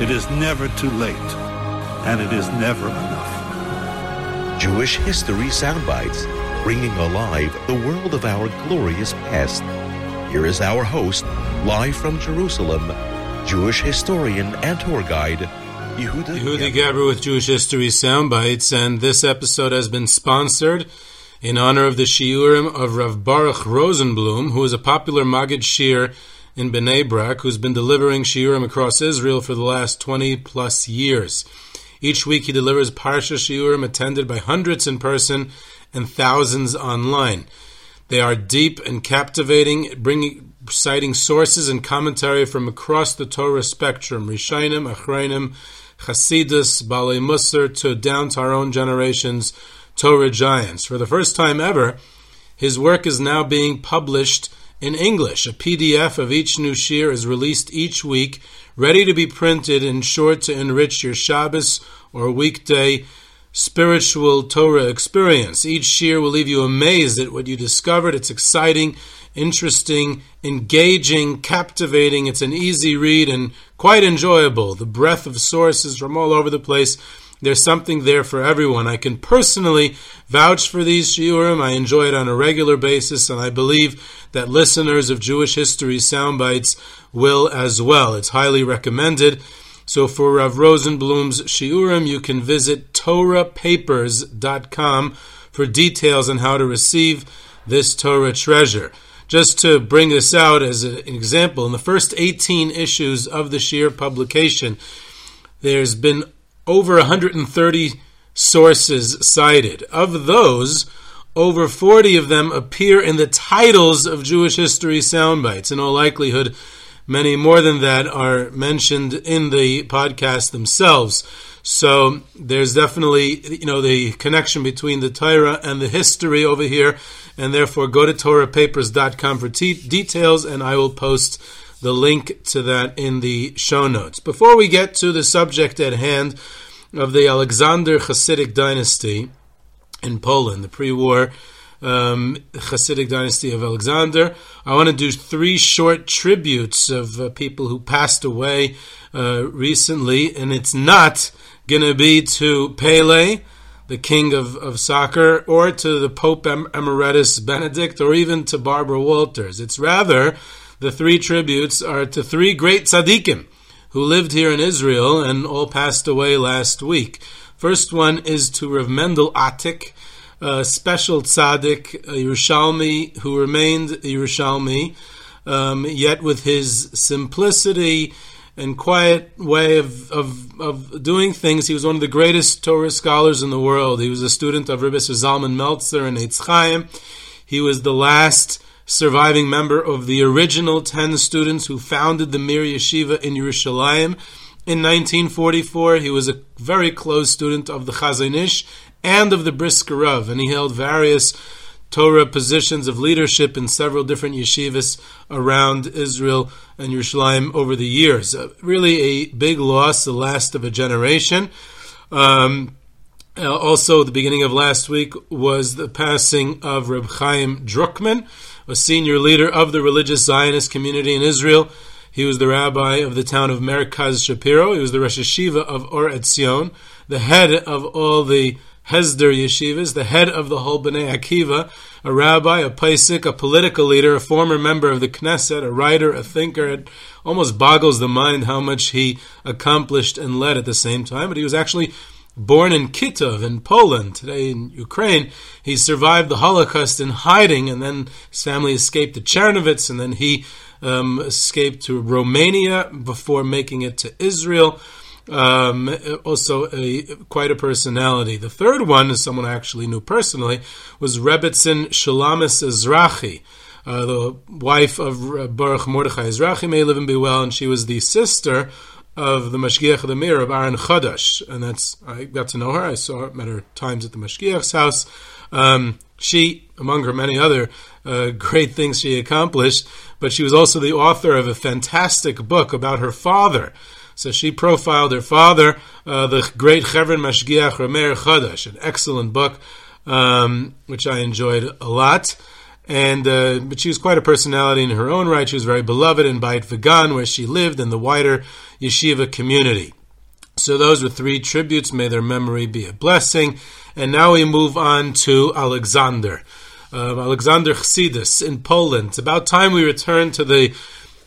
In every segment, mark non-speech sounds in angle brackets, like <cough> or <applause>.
it is never too late, and it is never enough. Jewish History Soundbites, bringing alive the world of our glorious past. Here is our host, live from Jerusalem, Jewish historian and tour guide, Yehuda, Yehuda Geberer with Jewish History Soundbites, and this episode has been sponsored in honor of the Shiurim of Rav Baruch Rosenblum, who is a popular Maggid Shir in Bnei Brak, who's been delivering Shiurim across Israel for the last 20 plus years. Each week he delivers Parsha Shiurim attended by hundreds in person and thousands online. They are deep and captivating, bringing citing sources and commentary from across the Torah spectrum, Rishainim, Achrainim, Chasidus, Balei Musar, to down to our own generations, Torah giants. For the first time ever, his work is now being published in English. A PDF of each new shir is released each week, ready to be printed and sure to enrich your Shabbos or weekday spiritual Torah experience. Each shir will leave you amazed at what you discovered. It's exciting, interesting, engaging, captivating. It's an easy read and quite enjoyable. The breadth of sources from all over the place. There's something there for everyone. I can personally vouch for these shiurim. I enjoy it on a regular basis, and I believe that listeners of Jewish History Soundbites will as well. It's highly recommended. So for Rav Rosenblum's shiurim, you can visit torahpapers.com for details on how to receive this Torah treasure. Just to bring this out as an example, in the first 18 issues of the Shir publication, there's been over 130 sources cited. Of those, over 40 of them appear in the titles of Jewish history soundbites. In all likelihood, many more than that are mentioned in the podcast themselves. So there's definitely, you know, the connection between the Torah and the history over here, and therefore go to torahpapers.com for details, and I will post the link to that in the show notes. Before we get to the subject at hand of the Alexander Hasidic dynasty in Poland, the pre-war um, Hasidic dynasty of Alexander. I want to do three short tributes of uh, people who passed away uh, recently, and it's not going to be to Pele, the king of, of soccer, or to the Pope Emeritus Benedict, or even to Barbara Walters. It's rather the three tributes are to three great tzaddikim who lived here in Israel and all passed away last week. First one is to Rav Mendel Atik, a special tzaddik, a Yerushalmi, who remained Yerushalmi, um, yet with his simplicity and quiet way of, of, of doing things, he was one of the greatest Torah scholars in the world. He was a student of Rabbi Zalman Meltzer and Eitz Chaim. He was the last surviving member of the original 10 students who founded the Mir Yeshiva in Yerushalayim. In 1944, he was a very close student of the Chazon Ish and of the Brisker Rav, and he held various Torah positions of leadership in several different yeshivas around Israel and Yerushalayim over the years. Uh, really a big loss, the last of a generation. Um, uh, also, the beginning of last week was the passing of Reb Chaim Druckman, a senior leader of the religious Zionist community in Israel. He was the rabbi of the town of Merkaz Shapiro. He was the Rosh HaYeshiva of Or Etzion, the head of all the Hesder yeshivas, the head of the whole Bnei Akiva, a rabbi, a paisik, a political leader, a former member of the Knesset, a writer, a thinker. It almost boggles the mind how much he accomplished and led at the same time. But he was actually born in Kitov in Poland, today in Ukraine. He survived the Holocaust in hiding, and then his family escaped to Chernovitz, and then he um, escaped to Romania before making it to Israel. Um, also, a, quite a personality. The third one is someone I actually knew personally was Rebbetzin Shulamis Ezrachi. Uh, the wife of Baruch Mordechai Ezrachi may live and be well, and she was the sister of the Mashgiach of the Mir of Aaron Chadash, and that's I got to know her. I saw her, met her times at the Mashgiach's house. Um, she, among her many other uh, great things she accomplished, but she was also the author of a fantastic book about her father. So she profiled her father, uh, the great Chevron Mashgiach Rameir Chadash, an excellent book, um, which I enjoyed a lot. And uh, but she was quite a personality in her own right. She was very beloved in Beit Vegan, where she lived, and the wider yeshiva community. So those were three tributes. May their memory be a blessing. And now we move on to Alexander. Uh, Alexander Chassidus in Poland. It's about time we return to the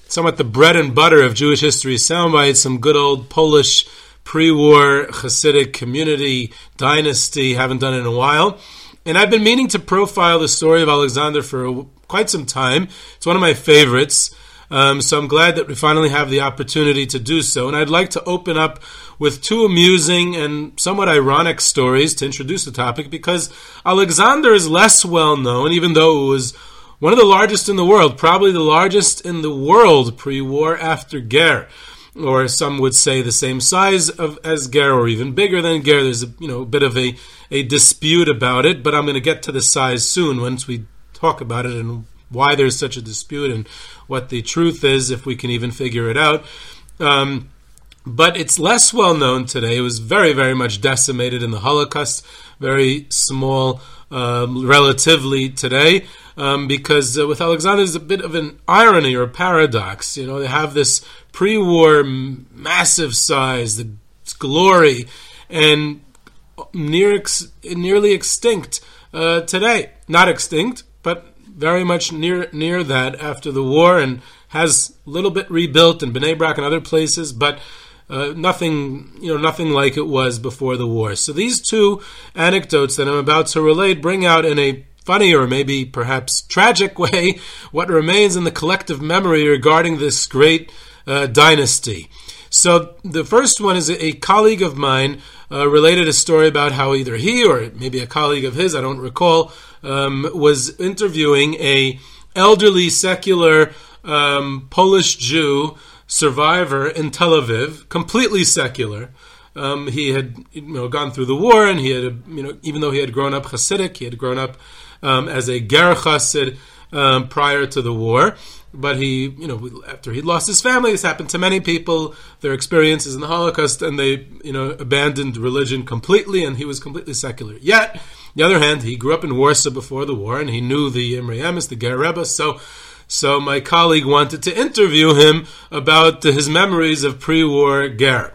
somewhat the bread and butter of Jewish history soundbites, some good old Polish pre-war Hasidic community dynasty. Haven't done it in a while. And I've been meaning to profile the story of Alexander for quite some time. It's one of my favorites. Um, so I'm glad that we finally have the opportunity to do so. And I'd like to open up with two amusing and somewhat ironic stories to introduce the topic because Alexander is less well known, even though it was one of the largest in the world, probably the largest in the world pre war after Ger. Or some would say the same size of as Ger, or even bigger than Ger. There's a you know a bit of a, a dispute about it, but I'm going to get to the size soon once we talk about it and why there's such a dispute and what the truth is, if we can even figure it out. Um, but it's less well known today. It was very, very much decimated in the Holocaust, very small um, relatively today, um, because uh, with Alexander, there's a bit of an irony or a paradox. You know, they have this pre war massive size, the glory, and near ex- nearly extinct uh, today. Not extinct, but very much near near that after the war and has a little bit rebuilt in Bnei Brak and other places, but uh, nothing, you know, nothing like it was before the war. So these two anecdotes that I'm about to relate bring out in a funny or maybe perhaps tragic <laughs> way what remains in the collective memory regarding this great uh, dynasty. So the first one is a, a colleague of mine uh, related a story about how either he or maybe a colleague of his, I don't recall, um, was interviewing a elderly secular um, Polish Jew survivor in Tel Aviv, completely secular. Um, he had you know gone through the war, and he had you know even though he had grown up Hasidic, he had grown up um, as a Ger Hasid um, prior to the war. But he, you know, after he lost his family, this happened to many people. Their experiences in the Holocaust, and they, you know, abandoned religion completely, and he was completely secular. Yet, on the other hand, he grew up in Warsaw before the war, and he knew the Imre Emes, the Ger Rebbe. So, so my colleague wanted to interview him about his memories of pre-war Ger.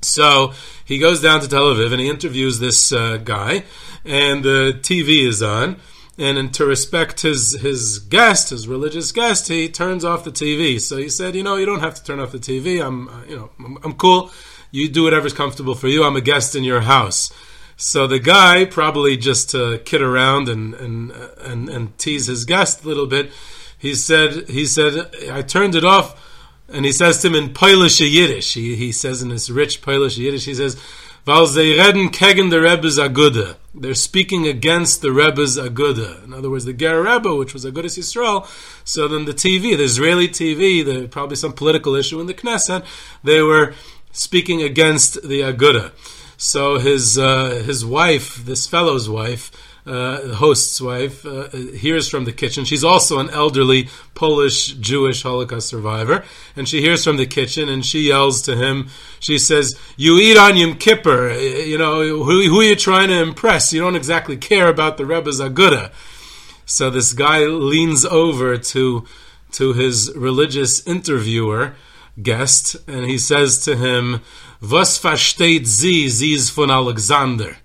So he goes down to Tel Aviv and he interviews this uh, guy, and the TV is on and and to respect his his guest, his religious guest, he turns off the TV. So he said, you know, you don't have to turn off the TV. I'm, uh, you know, I'm, I'm, cool. You do whatever's comfortable for you. I'm a guest in your house. So the guy, probably just to kid around and and and, and tease his guest a little bit, he said he said I turned it off, and he says to him in Polish Yiddish. He he says in his rich Polish Yiddish, he says. Weil sie reden gegen the Rebbe's Aguda. They're speaking against the Rebbe's Aguda. In other words, the Ger Rebbe, which was Agudas Yisrael. So then the TV, the Israeli TV, the, probably some political issue in the Knesset, they were speaking against the Aguda. So his uh, his wife, this fellow's wife, uh, host's wife, uh, hears from the kitchen. She's also an elderly Polish Jewish Holocaust survivor, and she hears from the kitchen and she yells to him. She says, "You eat on Yom Kippur. You know who, who are you trying to impress? You don't exactly care about the Rebbe's Aguda." So this guy leans over to to his religious interviewer guest, and he says to him, "Was versteht sie? Sie von Alexander."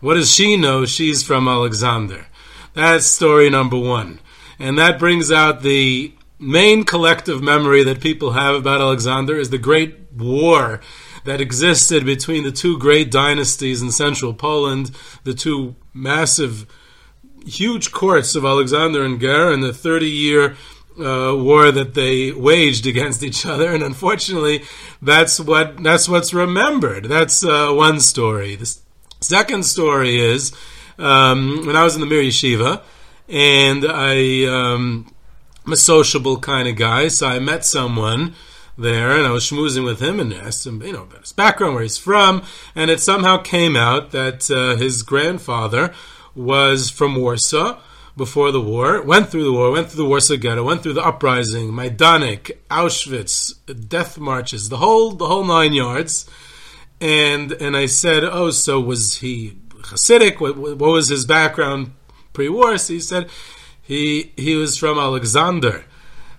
What does she know? She's from Alexander. That's story number one. And that brings out the main collective memory that people have about Alexander is the great war that existed between the two great dynasties in central Poland, the two massive, huge courts of Alexander and Ger, and the 30 year uh, war that they waged against each other, and unfortunately, that's what that's what's remembered. That's uh, one story. The second story is um, when I was in the Mir Yeshiva, and I um, I'm a sociable kind of guy, so I met someone there, and I was schmoozing with him and asked him, you know, about his background, where he's from, and it somehow came out that uh, his grandfather was from Warsaw before the war, went through the war, went through the Warsaw Ghetto, went through the uprising, Majdanek, Auschwitz, death marches, the whole the whole nine yards. And and I said, oh, so was he Hasidic? What, what was his background pre-war? So he said he he was from Alexander.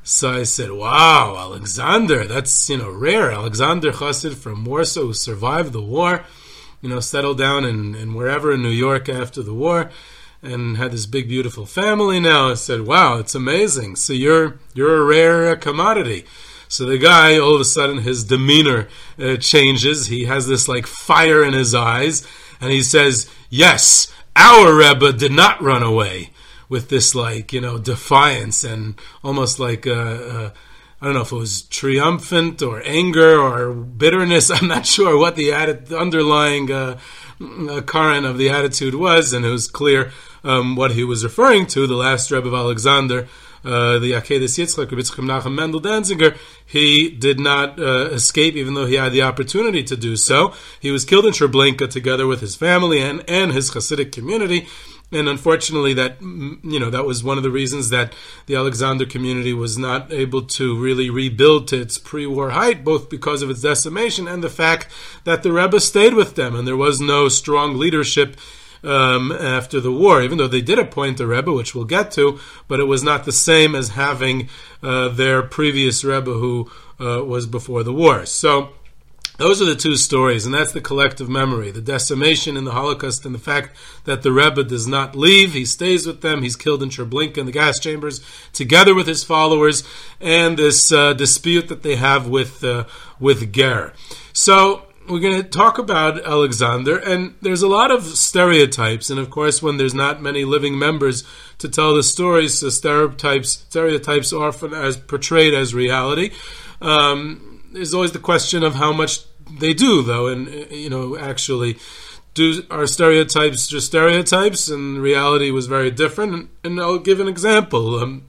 So I said, wow, Alexander, that's you know rare. Alexander Chassid from Warsaw who survived the war, you know, settled down in, in wherever in New York after the war and had this big beautiful family now. I said, "Wow, it's amazing." So you're you're a rare commodity. So the guy, all of a sudden, his demeanor uh, changes. He has this like fire in his eyes, and he says, "Yes, our Rebbe did not run away." With this like you know defiance and almost like uh, uh, I don't know if it was triumphant or anger or bitterness. <laughs> I'm not sure what the, underlying uh, uh, current of the attitude was, and it was clear um, what he was referring to, the last Rebbe of Alexander, uh, the Akedes Yitzchak, Yitzchak Menachem Mendel Danziger, he did not uh, escape, even though he had the opportunity to do so. He was killed in Treblinka together with his family and, and his Hasidic community. And unfortunately, that mm, you know that was one of the reasons that the Alexander community was not able to really rebuild to its pre-war height, both because of its decimation and the fact that the Rebbe stayed with them, and there was no strong leadership um, after the war, even though they did appoint a Rebbe, which we'll get to, but it was not the same as having uh, their previous Rebbe who uh, was before the war. So, those are the two stories, and that's the collective memory the decimation in the Holocaust and the fact that the Rebbe does not leave. He stays with them. He's killed in Treblinka in the gas chambers together with his followers, and this uh, dispute that they have with, uh, with Ger. So, we're going to talk about Alexander, and there's a lot of stereotypes, and of course, when there's not many living members to tell the stories, the stereotypes stereotypes are often as portrayed as reality. Um, there's always the question of how much they do, though, and you know, actually, do are stereotypes just stereotypes, and reality was very different. And, and I'll give an example. Um,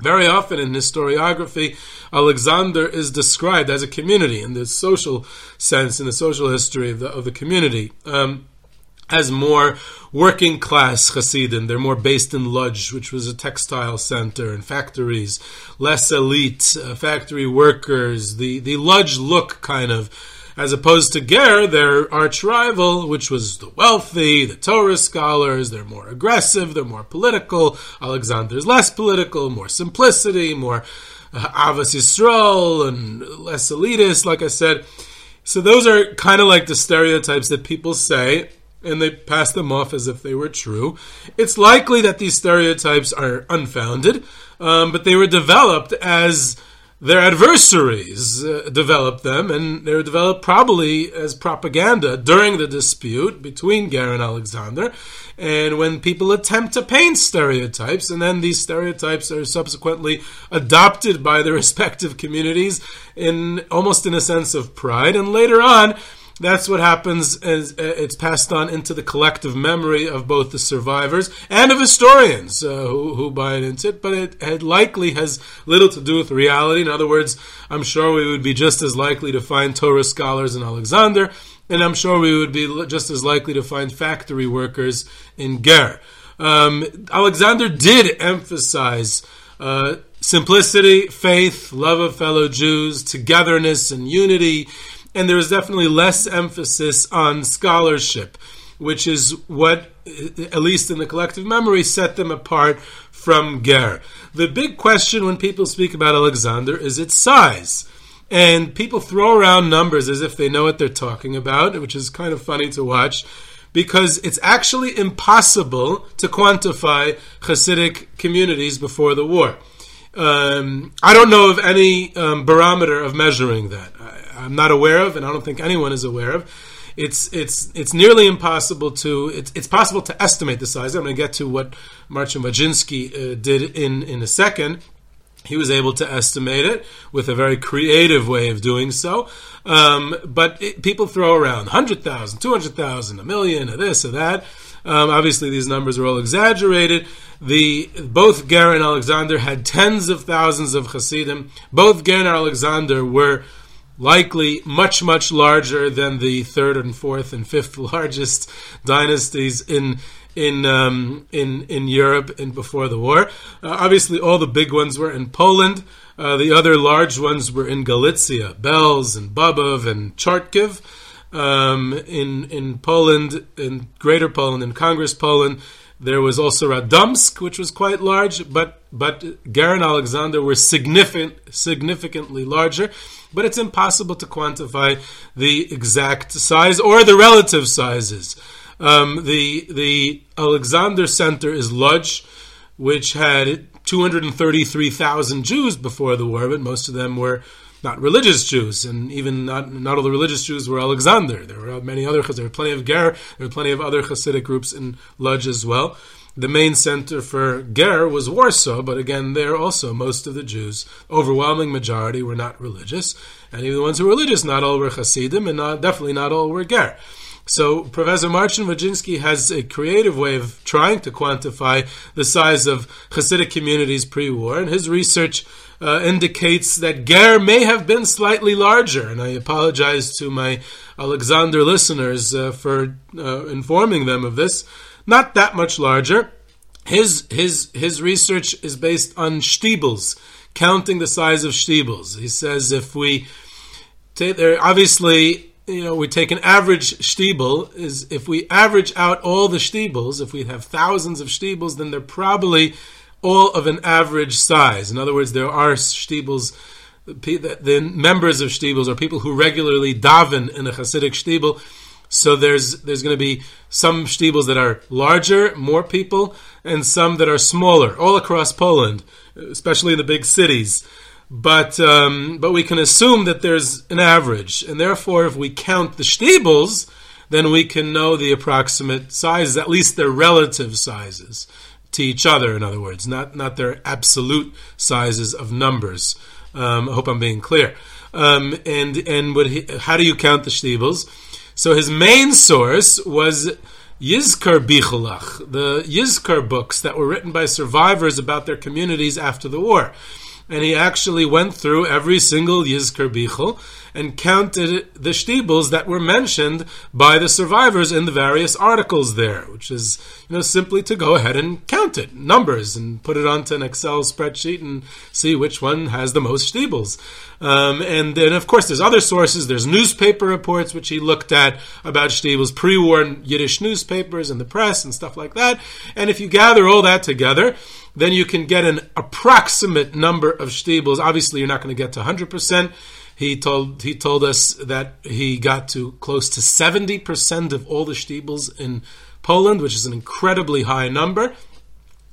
very often in historiography, Alexander is described as a community in the social sense, in the social history of the, of the community. Um, as more working class Hasidim. They're more based in Lodz, which was a textile center, and factories. Less elite, uh, factory workers. The, the Lodz look kind of as opposed to Ger, their arch rival, which was the wealthy, the Torah scholars. They're more aggressive, they're more political. Alexander's less political, more simplicity, more uh, Avas Yisrael, and less elitist, like I said. So those are kind of like the stereotypes that people say, and they pass them off as if they were true. It's likely that these stereotypes are unfounded, um, but they were developed as their adversaries uh, developed them, and they were developed probably as propaganda during the dispute between Ger and Alexander. And when people attempt to paint stereotypes, and then these stereotypes are subsequently adopted by the <laughs> respective communities in almost in a sense of pride, and later on, that's what happens as uh, it's passed on into the collective memory of both the survivors and of historians uh, who, who buy into it. But it, it, likely has little to do with reality. In other words, I'm sure we would be just as likely to find Torah scholars in Alexander, and I'm sure we would be just as likely to find factory workers in Ger. Um, Alexander did emphasize. Uh, simplicity, faith, love of fellow Jews, togetherness and unity and there is definitely less emphasis on scholarship, which is what, at least in the collective memory, set them apart from Ger. The big question when people speak about Alexander is its size. And people throw around numbers as if they know what they're talking about, which is kind of funny to watch. because it's actually impossible to quantify Hasidic communities before the war. Um, I don't know of any um, barometer of measuring that. I, am not aware of, and I don't think anyone is aware of. It's it's it's nearly impossible to. It's, it's possible to estimate the size. I'm going to get to what Marcin Wodziński uh, did in in a second. He was able to estimate it with a very creative way of doing so. Um, but it, people throw around 100,000, 200,000, a million, a this, or that. Um, obviously, these numbers are all exaggerated. The both Ger and Alexander had tens of thousands of Hasidim. Both Ger and Alexander were likely much much larger than the third and fourth and fifth <laughs> largest dynasties in in um, in in Europe and before the war. Uh, obviously, all the big ones were in Poland. Uh, the other large ones were in Galicia, Belz and Babov and Chortkov. Um, in in Poland, in Greater Poland, in Congress Poland, there was also Radomsk, which was quite large, but but Ger and Alexander were significant, significantly larger. But it's impossible to quantify the exact size or the relative sizes. Um, the the Alexander Center is Lodz, which had 233,000 Jews before the war, but most of them were not religious Jews, and even not, not all the religious Jews were Alexander. There were many other, there were plenty of Ger, there were plenty of other Hasidic groups in Lodz as well. The main center for Ger was Warsaw, but again, there also most of the Jews, overwhelming majority, were not religious, and even the ones who were religious, not all were Hasidim, and not, definitely not all were Ger. So Professor Marcin Wodziński has a creative way of trying to quantify the size of Hasidic communities pre-war, and his research uh, indicates that Ger may have been slightly larger. And I apologize to my Alexander listeners uh, for uh, informing them of this. Not that much larger. His his his research is based on Stiebels, counting the size of Stiebels. He says if we take there obviously you know, we take an average stiebel, is if we average out all the stiebels, if we have thousands of stiebels, then they're probably all of an average size. In other words, there are stiebels, the members of stiebels are people who regularly daven in a Hasidic stiebel. So there's there's going to be some stiebels that are larger, more people, and some that are smaller, all across Poland, especially in the big cities but um, but we can assume that there's an average, and therefore, if we count the stiebels, then we can know the approximate sizes, at least their relative sizes to each other. In other words, not not their absolute sizes of numbers. Um, I hope I'm being clear. Um, and and he, how do you count the stiebels? So his main source was Yizkar Bichelach, the Yizkar books that were written by survivors about their communities after the war and he actually went through every single Yizkar Bichel and counted the stiebels that were mentioned by the survivors in the various articles there, which is you know simply to go ahead and count it, numbers, and put it onto an Excel spreadsheet and see which one has the most stiebels. Um, and then, of course, there's other sources. There's newspaper reports which he looked at about stiebels, pre-war Yiddish newspapers and the press and stuff like that. And if you gather all that together, then you can get an approximate number of stiebels. Obviously, you're not going to get to 100%. He told he told us that he got to close to 70% of all the stiebels in Poland, which is an incredibly high number.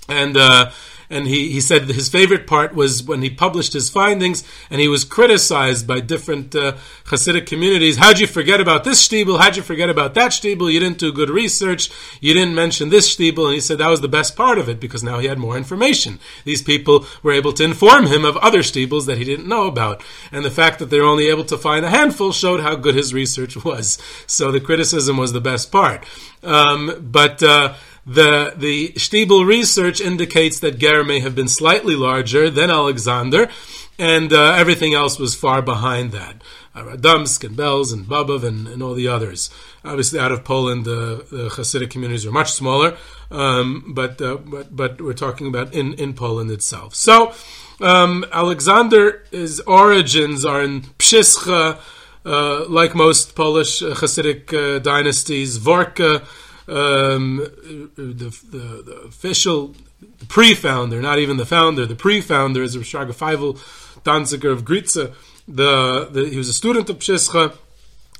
And uh, and he, he said his favorite part was when he published his findings and he was criticized by different uh, Hasidic communities. How'd you forget about this stiebel? How'd you forget about that stiebel? You didn't do good research. You didn't mention this stiebel. And he said that was the best part of it because now he had more information. These people were able to inform him of other stiebels that he didn't know about. And the fact that they were only able to find a handful showed how good his research was. So the criticism was the best part. Um, but uh, the the Stiebel research indicates that Ger may have been slightly larger than Alexander, and uh, everything else was far behind that. Uh, Radomsk and Belz and Babov and, and, all the others. Obviously, out of Poland, the, the Hasidic communities are much smaller, um, but, uh, but but we're talking about in, in Poland itself. So um, Alexander's origins are in Pshischa, uh, like most Polish Hasidic uh, dynasties, Vorka um, the, the, the, official pre-founder, not even the founder, the pre-founder is Reb Shraga Feivel Danziger of Gritza. The, the, he was a student of Pshischa,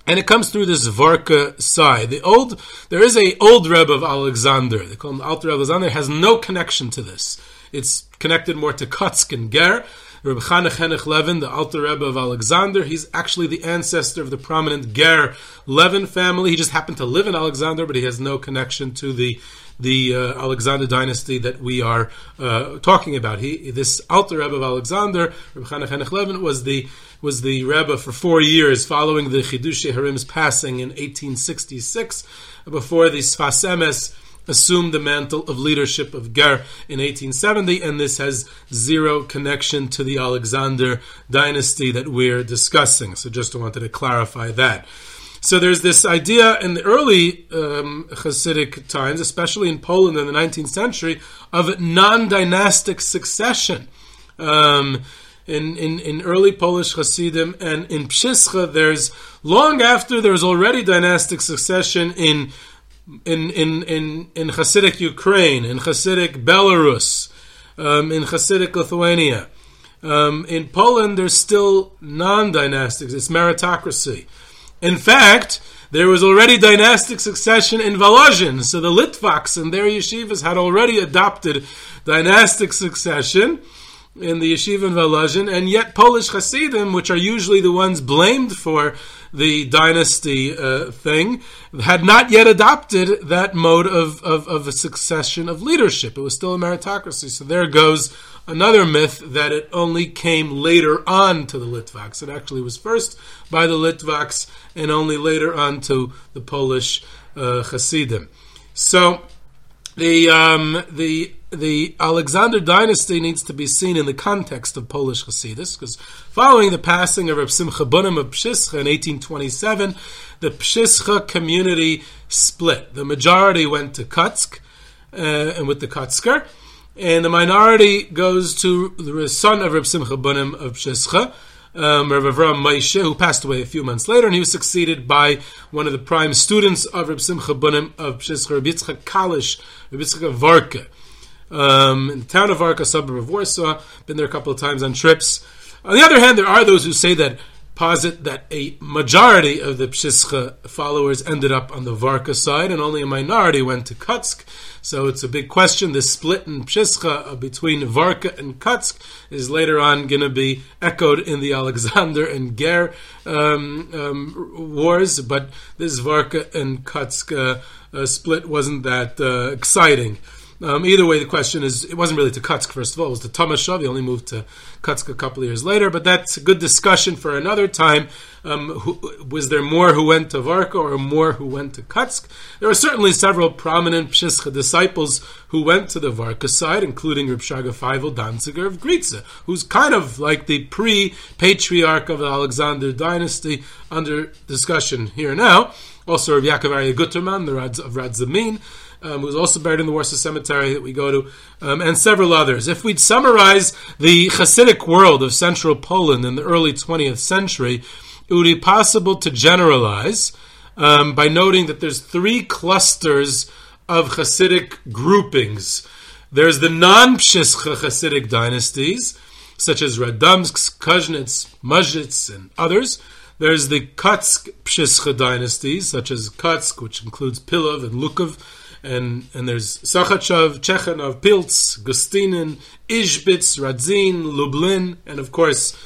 and it comes through this Varka side. The old, there is a old Rebbe of Alexander. They call him Alter Alexander. Has no connection to this. It's connected more to Kotsk and Ger. Rebbe Chanech Henech Levin, the Alter Rebbe of Alexander, he's actually the ancestor of the prominent Ger Levin family. He just happened to live in Alexander, but he has no connection to the the uh, Alexander dynasty that we are uh, talking about. He, this Alter Rebbe of Alexander, Rebbe Chanech Henech Levin, was the was the Rebbe for four years following the Chidushei HaRim's passing in 1866, before the Sfas Emes assumed the mantle of leadership of Ger in 1870, and this has zero connection to the Alexander dynasty that we're discussing. So just wanted to clarify that. So there's this idea in the early um, Hasidic times, especially in Poland in the 19th century, of non-dynastic succession. Um, in, in, in early Polish Hasidim and in Pshischa, there's long after there's already dynastic succession in in in in, in Hasidic Ukraine, in Hasidic Belarus, um, in Hasidic Lithuania. Um, in Poland, there's still non-dynastics. It's meritocracy. In fact, there was already dynastic succession in Volozhin, so the Litvaks and their yeshivas had already adopted dynastic succession in the yeshiva in Volozhin, and yet Polish Hasidim, which are usually the ones blamed for the dynasty uh, thing, had not yet adopted that mode of, of, of a succession of leadership. It was still a meritocracy. So there goes another myth that it only came later on to the Litvaks. It actually was first by the Litvaks and only later on to the Polish uh, Hasidim. So the um, the the Alexander dynasty needs to be seen in the context of Polish Hasidus, because following the passing of Reb Simcha Bunim of Pshischa in 1827, the Pshischa community split. The majority went to Kutsk, uh, and with the Kutsker, and the minority goes to the son of Reb Simcha Bunim of Pshischa, um, Rav Avram who passed away a few months later, and he was succeeded by one of the prime students of Reb Simcha Bunim of Pshischa, Reb Yitzchak Kalish, Reb Yitzchak Varka. Um, in the town of Varka, suburb of Warsaw, been there a couple of times on trips. On the other hand, there are those who say that posit that a majority of the Pshischa followers ended up on the Varka side, and only a minority went to Kutsk. So it's a big question. The split in Pshischa between Varka and Kutsk is later on going to be echoed in the <laughs> Alexander and Ger um, um, wars, but this Varka and Kutsk uh, uh, split wasn't that uh, exciting. Um, either way, the question is, it wasn't really to Kutsk, first of all, it was to Tomashav. He only moved to Kutsk a couple of years later, but that's a good discussion for another time. Um, who, was there more who went to Varka or more who went to Kutsk? There are certainly several prominent Pshischa disciples who went to the Varka side, including Reb Shraga Feivel Danziger of Gritza, who's kind of like the pre-patriarch of the Alexander dynasty under discussion here now. Also, Reb Yaakov Aryeh Guterman, the of Radzamin, um, who's also buried in the Warsaw Cemetery that we go to, um, and several others. If we'd summarize the Hasidic world of central Poland in the early 20th century, it would be possible to generalize um, by noting that there's three clusters of Hasidic groupings. There's the non-Pshischa Hasidic dynasties, such as Radomsk, Kuznets, Muzhitz, and others. There's the Kutsk Pshischa dynasties, such as Kutsk, which includes Pilov and Lukov and and there's Sakhachev, Chekhanov, Pilz, Gustinin, Ishbitz, Radzin, Lublin, and of course,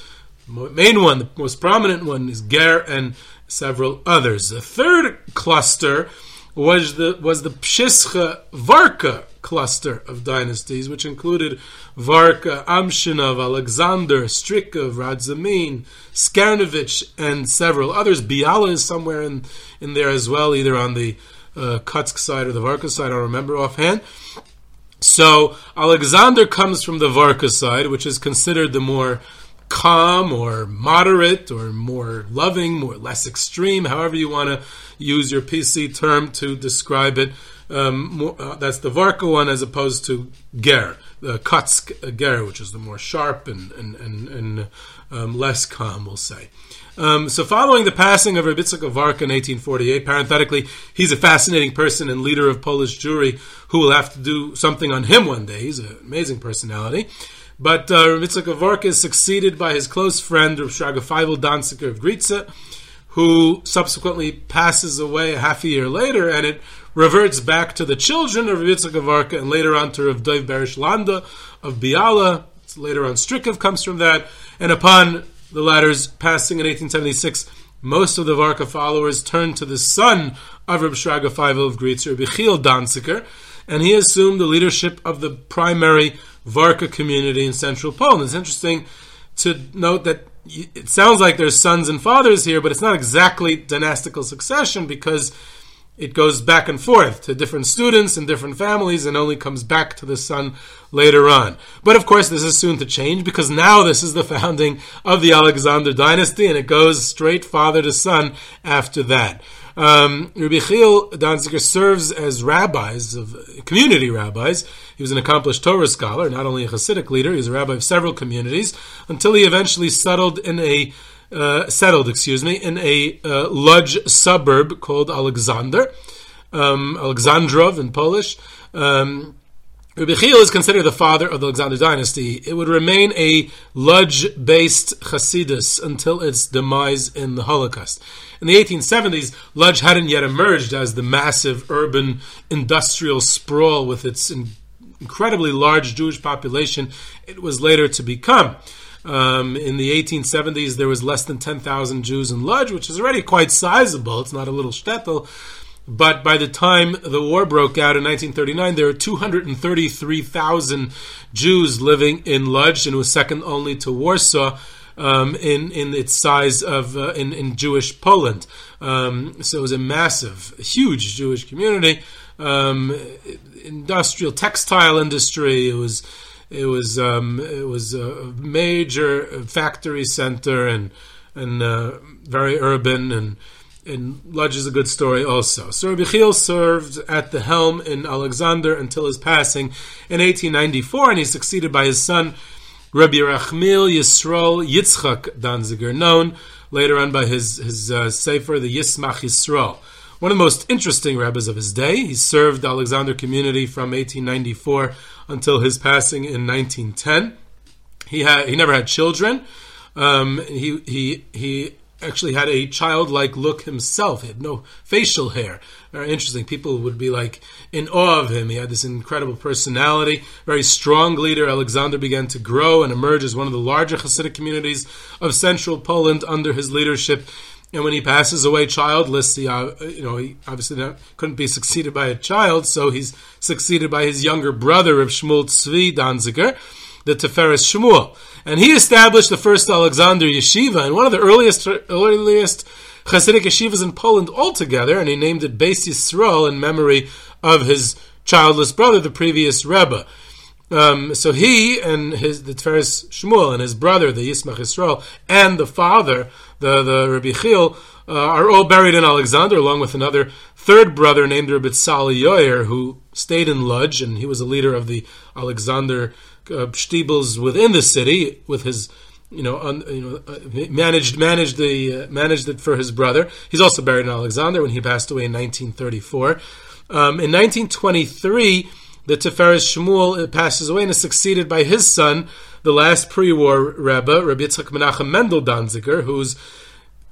main one, the most prominent one is Ger and several others. The third cluster was the was the Pshischa Varka cluster of dynasties, which included Varka, Amshinov, Alexander, Strikov, Radzamin, Skarnovich, and several others. Biala is somewhere in, in there as well, either on the uh, Kutsk side or the Varka side, I don't remember offhand. So Alexander comes from the Varka side, which is considered the more calm or moderate or more loving, more less extreme, however you want to use your PC term to describe it. Um, more, uh, that's the Varka one as opposed to Ger, the Kutsk Ger, which is the more sharp and, and, and, and um, less calm, we'll say. Um, so, following the passing of of Varka in 1848, parenthetically, he's a fascinating person and leader of Polish Jewry who will have to do something on him one day. He's an amazing personality. But uh, Varka is succeeded by his close friend, Rav Shraga Danziger of Gritza, who subsequently passes away a half a year later, and it reverts back to the children of Yitzchak Avarka, and later on to Rav Dov Berish Landa of Biala. Later on, Strikov comes from that, and upon the latter's passing in 1876, most of the Varka followers turned to the son of Reb Shraga Feivel of Gritzer, Bichil Danziger, and he assumed the leadership of the primary Varka community in central Poland. It's interesting to note that it sounds like there's sons and fathers here, but it's not exactly dynastical succession because it goes back and forth to different students and different families and only comes back to the son later on. But of course, this is soon to change because now this is the <laughs> founding of the Alexander dynasty and it goes straight father to son after that. Um, Rabbi Chil Danziger serves as rabbis of community rabbis. He was an accomplished Torah scholar, not only a Hasidic leader. He was a rabbi of several communities until he eventually settled in a uh, settled, excuse me, in a uh, suburb called Alexander, um, Alexandrov in Polish. Um, Rabbi is considered the father of the Alexander dynasty. It would remain a Lodz-based Hasidus until its demise in the Holocaust. In the 1870s, Lodz hadn't yet emerged as the massive urban industrial sprawl with its in- incredibly large Jewish population it was later to become. Um, in the 1870s, there was less than 10,000 Jews in Lodz, which is already quite sizable. It's not a little shtetl. But by the time the war broke out in 1939, there were 233,000 Jews living in Lodz, and it was second only to Warsaw. Um, in in its size of uh, in in Jewish Poland, um, so it was a massive, huge Jewish community, um, industrial textile industry. It was it was um, it was a major factory center and and uh, very urban and and Lodz is a good story also. So Rabbi Chil served at the helm in Alexander until his passing in 1894, and he's succeeded by his son Rabbi Rachmil Yisrael Yitzchak Danziger, known later on by his his uh, sefer the Yismach Yisrael. One of the most interesting rabbis of his day. He served the Alexander community from 1894 until his passing in 1910. He had he never had children. Um, he he he actually had a childlike look himself. He had no facial hair. Very interesting. People would be like in awe of him. He had this incredible personality, very strong leader. Alexander began to grow and emerge as one of the larger Hasidic communities of central Poland under his leadership. And when he passes away childless, he, uh, you know, he obviously not, couldn't be succeeded by a child, so he's succeeded by his younger brother of Shmuel Tzvi Danziger, the Tiferes Shmuel. And he established the first Alexander Yeshiva, and one of the earliest earliest Hasidic yeshivas in Poland altogether, and he named it Beis Yisrael in memory of his childless brother, the previous Rebbe. Um, so he and his the Tiferes Shmuel and his brother, the Yismach Israel, and the father, the the Rabbi Chil, uh, are all buried in Alexander, along with another third brother named Rabbi Tzali Yoyer, who stayed in Lodz, and he was a leader of the Alexander uh, Stiebels within the city with his you know, un, you know, uh, managed managed the uh, managed it for his brother. He's also buried in Alexander when he passed away in 1934. Um, in 1923, the Tiferes Shmuel passes away and is succeeded by his son, the last pre-war Rebbe, Rabbi Yitzchak Menachem Mendel Danziger, who's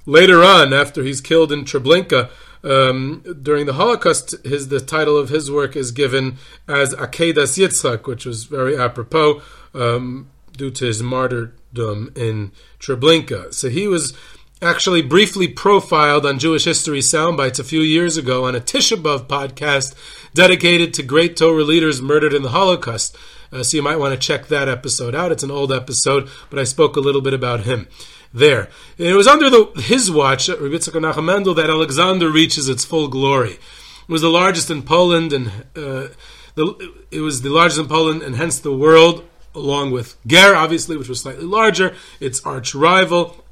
later on, after he's killed in Treblinka, um, during the Holocaust, his the title of his work is given as Akedas Yitzchak, which was very apropos um, due to his martyrdom in Treblinka. So he was actually briefly profiled on Jewish History Soundbites a few years ago on a Tisha B'Av podcast dedicated to great Torah leaders murdered in the Holocaust. Uh, so you might want to check that episode out. It's an old episode, but I spoke a little bit about him there. And it was under the, his watch, Rabbi Yitzchak Mendel, that Alexander reaches its full glory. It was the largest in Poland, and uh, the, it was the largest in Poland, and hence the world, along with Ger, obviously, which was slightly larger, its arch rival.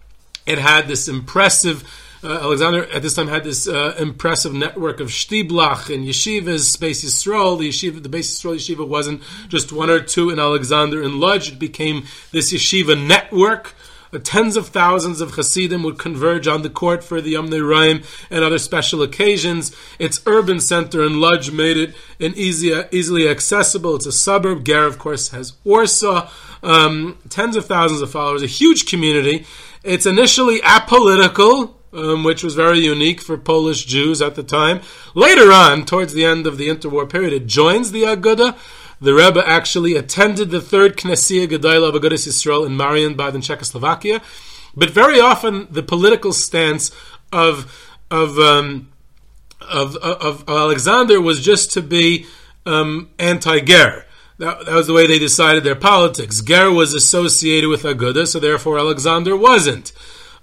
It had this impressive. Uh, Alexander at this time had this uh, impressive network of shtiblach and yeshivas, Beis Yisrael. The yeshiva, the Beis Yisrael yeshiva wasn't just one or two in Alexander and Lodz. It became this yeshiva network tens of thousands of Hasidim would converge on the court for the Yom Raim and other special occasions. Its urban center in Lodz made it an easy, easily accessible. It's a suburb. Ger, of course, has Warsaw. Um, tens of thousands of followers, a huge community. It's initially apolitical um, which was very unique for Polish Jews at the time. Later on, towards the end of the interwar period, it joins the Aguda. The Rebbe actually attended the third Knessia Gedolah of Agudas Yisrael in Marienbad in Czechoslovakia. But very often, the political stance of of um, of, of, of, Alexander was just to be um, anti-Ger. That, that, was the way they decided their politics. Ger was associated with Aguda, so therefore Alexander wasn't.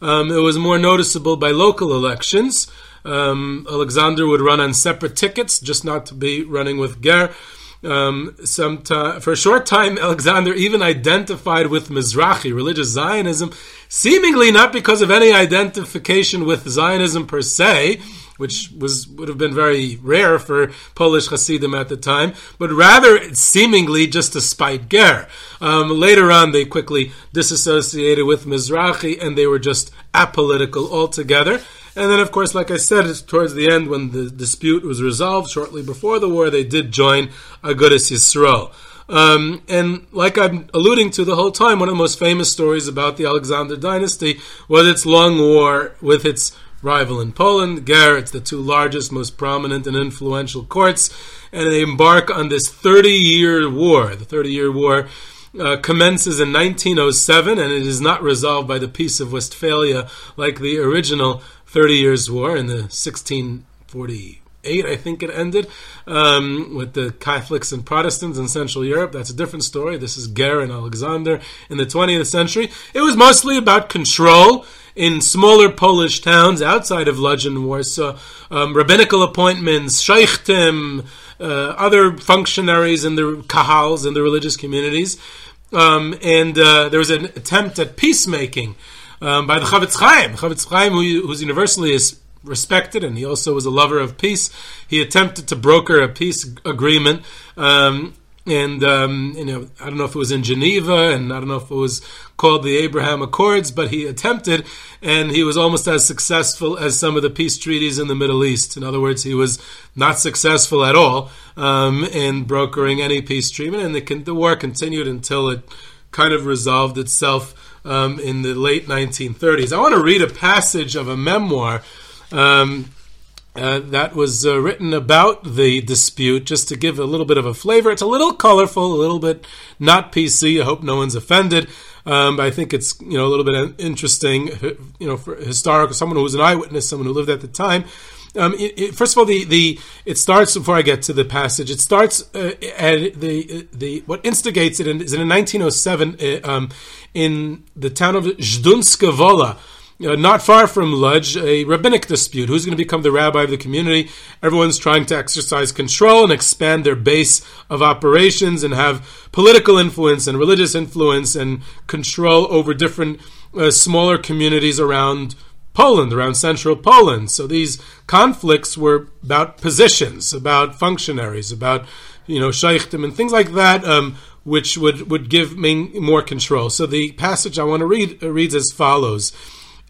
Um, it was more noticeable by local elections. Um, Alexander would run on separate tickets, just not to be running with Ger. Um, sometime, for a short time, Alexander even identified with Mizrahi, religious Zionism, seemingly not because of any identification with Zionism per se, which was would have been very rare for Polish Hasidim at the time, but rather seemingly just to spite Ger. Um, later on, they quickly disassociated with Mizrahi and they were just apolitical altogether. And then, of course, like I said, towards the end, when the dispute was resolved, shortly before the war, they did join Agudas Yisrael. Um, and like I'm alluding to the whole time, one of the most famous stories about the Alexander dynasty was its long war with its rival in Poland, Ger. It's the two largest, most prominent, and influential courts, and they embark on this 30 year war. The 30 year war uh, commences in 1907, and it is not resolved by the Peace of Westphalia like the original 30 Years' War in the 1640 I think it ended, um, with the Catholics and Protestants in Central Europe. That's a different story. This is Ger and Alexander in the 20th century. It was mostly about control in smaller Polish towns outside of Lodz and Warsaw, um, rabbinical appointments, shochtim, uh, other functionaries in the kahals in the religious communities. Um, and uh, there was an attempt at peacemaking um, by the Chafetz Chaim, Chafetz Chaim, who, who's universally is respected, and he also was a lover of peace. He attempted to broker a peace agreement, um, and um, you know, I don't know if it was in Geneva, and I don't know if it was called the Abraham Accords, but he attempted, and he was almost as successful as some of the peace treaties in the Middle East. In other words, he was not successful at all um, in brokering any peace treatment, and the, the war continued until it kind of resolved itself. Um, in the late 1930s. I want to read a passage of a memoir um, uh, that was uh, written about the dispute, just to give a little bit of a flavor. It's a little colorful, a little bit not PC. I hope no one's offended. Um, I think it's you know a little bit interesting, you know, for historical someone who was an eyewitness, someone who lived at the time. Um, it, it, first of all, the, the it starts before I get to the passage. It starts uh, at the the what instigates it is in 1907 uh, um, in the town of Zdunska Wola uh, not far from Lodz, a rabbinic dispute. Who's going to become the rabbi of the community? Everyone's trying to exercise control and expand their base of operations and have political influence and religious influence and control over different uh, smaller communities around Poland, around central Poland. So these conflicts were about positions, about functionaries, about you know shochtim and things like that. Um, which would, would give me more control. So the passage I want to read uh, reads as follows.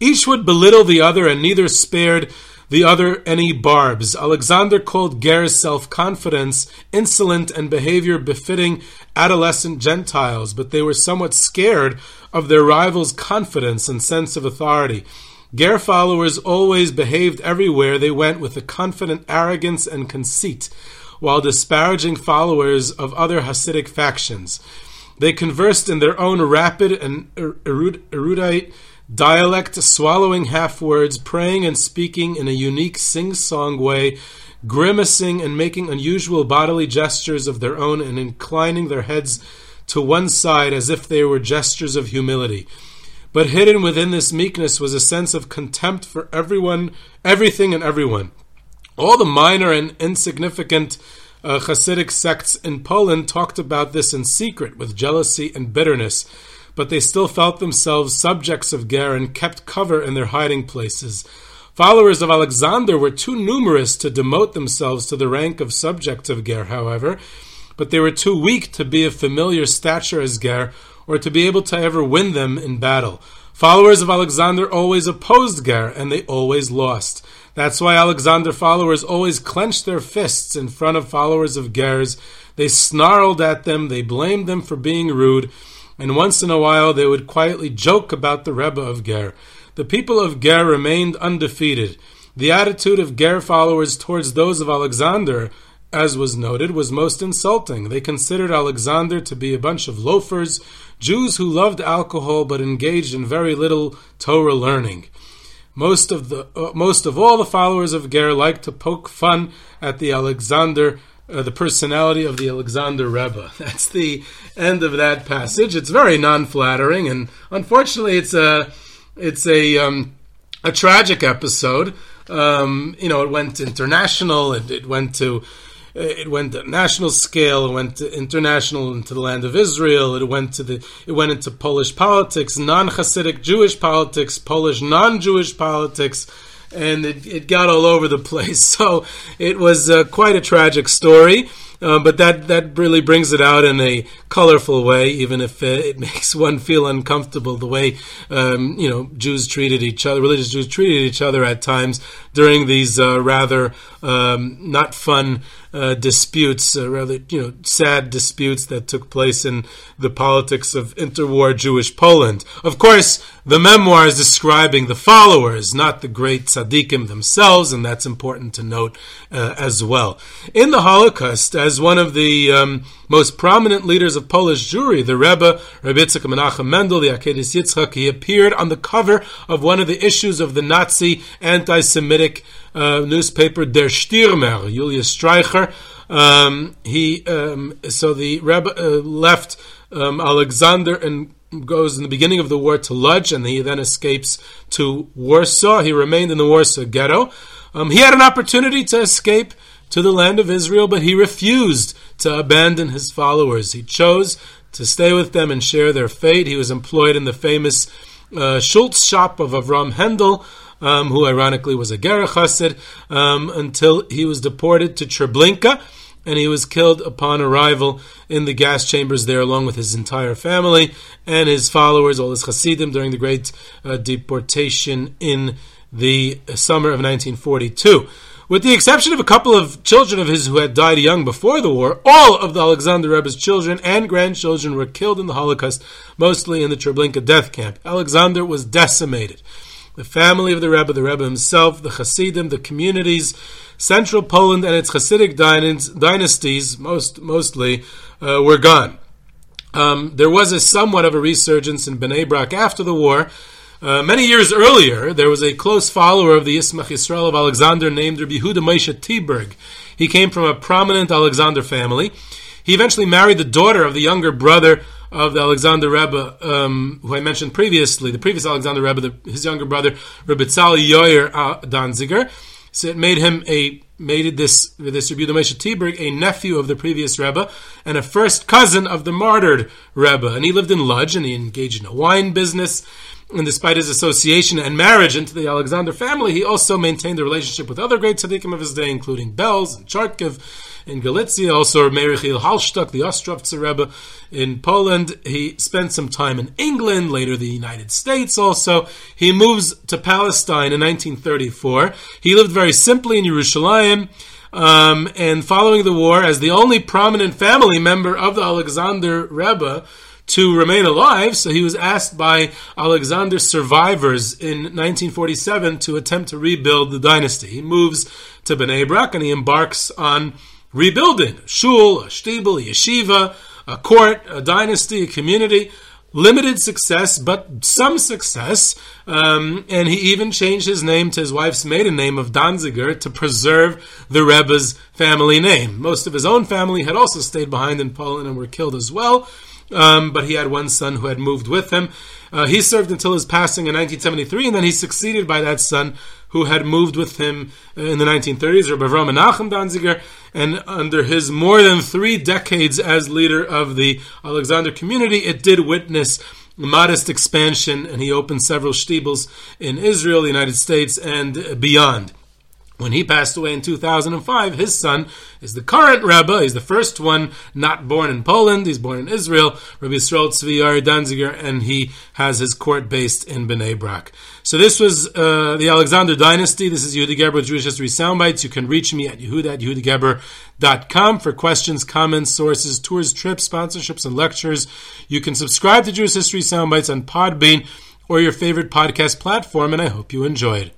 Each would belittle the other, and neither spared the other any barbs. Alexander called Ger's self confidence insolent and behavior befitting adolescent Gentiles, but they were somewhat scared of their rival's confidence and sense of authority. Ger followers always behaved everywhere they went with a confident arrogance and conceit, while disparaging followers of other Hasidic factions. They conversed in their own rapid and er, erudite dialect, swallowing half words, praying and speaking in a unique sing song way, grimacing and making unusual bodily gestures of their own, and inclining their heads to one side as if they were gestures of humility. But hidden within this meekness was a sense of contempt for everyone, everything, and everyone. All the minor and insignificant uh, Hasidic sects in Poland talked about this in secret with jealousy and bitterness but they still felt themselves subjects of Ger and kept cover in their hiding places. Followers of Alexander were too numerous to demote themselves to the rank of subjects of Ger, however, but they were too weak to be of familiar stature as Ger or to be able to ever win them in battle. Followers of Alexander always opposed Ger, and they always lost. That's why Alexander followers always clenched their fists in front of followers of Ger's. They snarled at them, they blamed them for being rude, and once in a while they would quietly joke about the Rebbe of Ger. The people of Ger remained undefeated. The attitude of Ger followers towards those of Alexander, as was noted, was most insulting. They considered Alexander to be a bunch of loafers, Jews who loved alcohol but engaged in very little Torah learning. Most of the uh, most of all the followers of Ger liked to poke fun at the Alexander uh, the personality of the Alexander Rebbe. <laughs> That's the end of that passage. It's very non-flattering, and unfortunately, it's a it's a um, a tragic episode. Um, you know, it went international. It, it went to it went to national scale. It went to international into the land of Israel. It went to the it went into Polish politics, non-Hasidic Jewish politics, Polish non-Jewish politics and it, it got all over the <laughs> place. So it was uh, quite a tragic story. Uh, but that, that really brings it out in a colorful way, even if uh, it <laughs> makes one feel uncomfortable the way um, you know Jews treated each other, religious Jews treated each other at times during these uh, rather um, not fun uh, disputes, uh, rather you know sad disputes that took place in the politics of interwar Jewish Poland. Of course, the memoir is describing the followers, not the great tzaddikim themselves, and that's important to note uh, as well. In the Holocaust, as one of the um, most prominent leaders of Polish Jewry, the Rebbe, Rebbe Yitzchak Menachem Mendel, the Akedis Yitzchak, he appeared on the cover of one of the issues of the Nazi anti-Semitic uh, newspaper Der Stürmer, Julius Streicher. Um, he um, so the Rebbe uh, left um, Alexander and goes in the beginning of the war to Lodz, and he then escapes to Warsaw. He remained in the Warsaw ghetto. Um, he had an opportunity to escape to the land of Israel, but he refused to abandon his followers. He chose to stay with them and share their fate. He was employed in the famous uh, Schultz shop of Avram Hendel, um, who ironically was a Gerrer Chassid, um, until he was deported to Treblinka, and he was killed upon arrival in the gas chambers there, along with his entire family and his followers, all his Hasidim, during the great uh, deportation in the summer of 1942. With the exception of a couple of children of his who had died young before the war, all of the Alexander Rebbe's children and grandchildren were killed in the Holocaust, mostly in the Treblinka death camp. Alexander was decimated the family of the Rebbe, the Rebbe himself, the Hasidim, the communities, central Poland and its Hasidic dynasties, most mostly, uh, were gone. Um, there was a somewhat of a resurgence in Bnei Brak after the war. Uh, many years earlier, there was a close follower of the Yismach Yisrael of Alexander named Rabbi Yehuda Moshe Tiberg. He came from a prominent Alexander family. He eventually married the daughter of the younger brother of the Alexander Rebbe, um, who I mentioned previously, the previous Alexander Rebbe, the, his younger brother, Rebbe Tzal Yoyer Danziger. So it made him a made this this Rebbe Moshe Tiberg a nephew of the previous Rebbe and a first cousin of the martyred Rebbe. And he lived in Lodz and he engaged in a wine business. And despite his association and marriage into the Alexander family, he also maintained a relationship with other great tzaddikim of his day, including Belz and Chartkiv in Galicia, also Meir Yechiel Halstuk, the Ostrovtzer Rebbe in Poland. He spent some time in England, later the United States also. He moves to Palestine in 1934. He lived very simply in Jerusalem. Um, and following the war, as the only prominent family member of the Alexander Rebbe, to remain alive, so he was asked by Alexander's survivors in 1947 to attempt to rebuild the dynasty. He moves to Bnei Brak and he embarks on rebuilding a shul, a shtibel, a yeshiva, a court, a dynasty, a community. Limited success, but some success. Um, and he even changed his name to his wife's maiden name of Danziger to preserve the Rebbe's family name. Most of his own family had also stayed behind in Poland and were killed as well. Um, but he had one son who had moved with him. Uh, he served until his passing in 1973, and then he's succeeded by that son who had moved with him in the 1930s, Rabbi Avram Menachem Danziger, and under his more than three decades as leader of the Alexander community, it did witness modest expansion, and he opened several shtibels in Israel, the United States, and beyond. When he passed away in 2005, his son is the current Rebbe. He's the first one not born in Poland. He's born in Israel, Rabbi Yisrael Tzvi Danziger, and he has his court based in Bnei Brak. So this was uh, the Alexander dynasty. This is Yehuda Geberer Jewish History Soundbites. You can reach me at yehuda at yehudageber.com for questions, comments, sources, tours, trips, sponsorships, and lectures. You can subscribe to Jewish History Soundbites on Podbean or your favorite podcast platform, and I hope you enjoyed.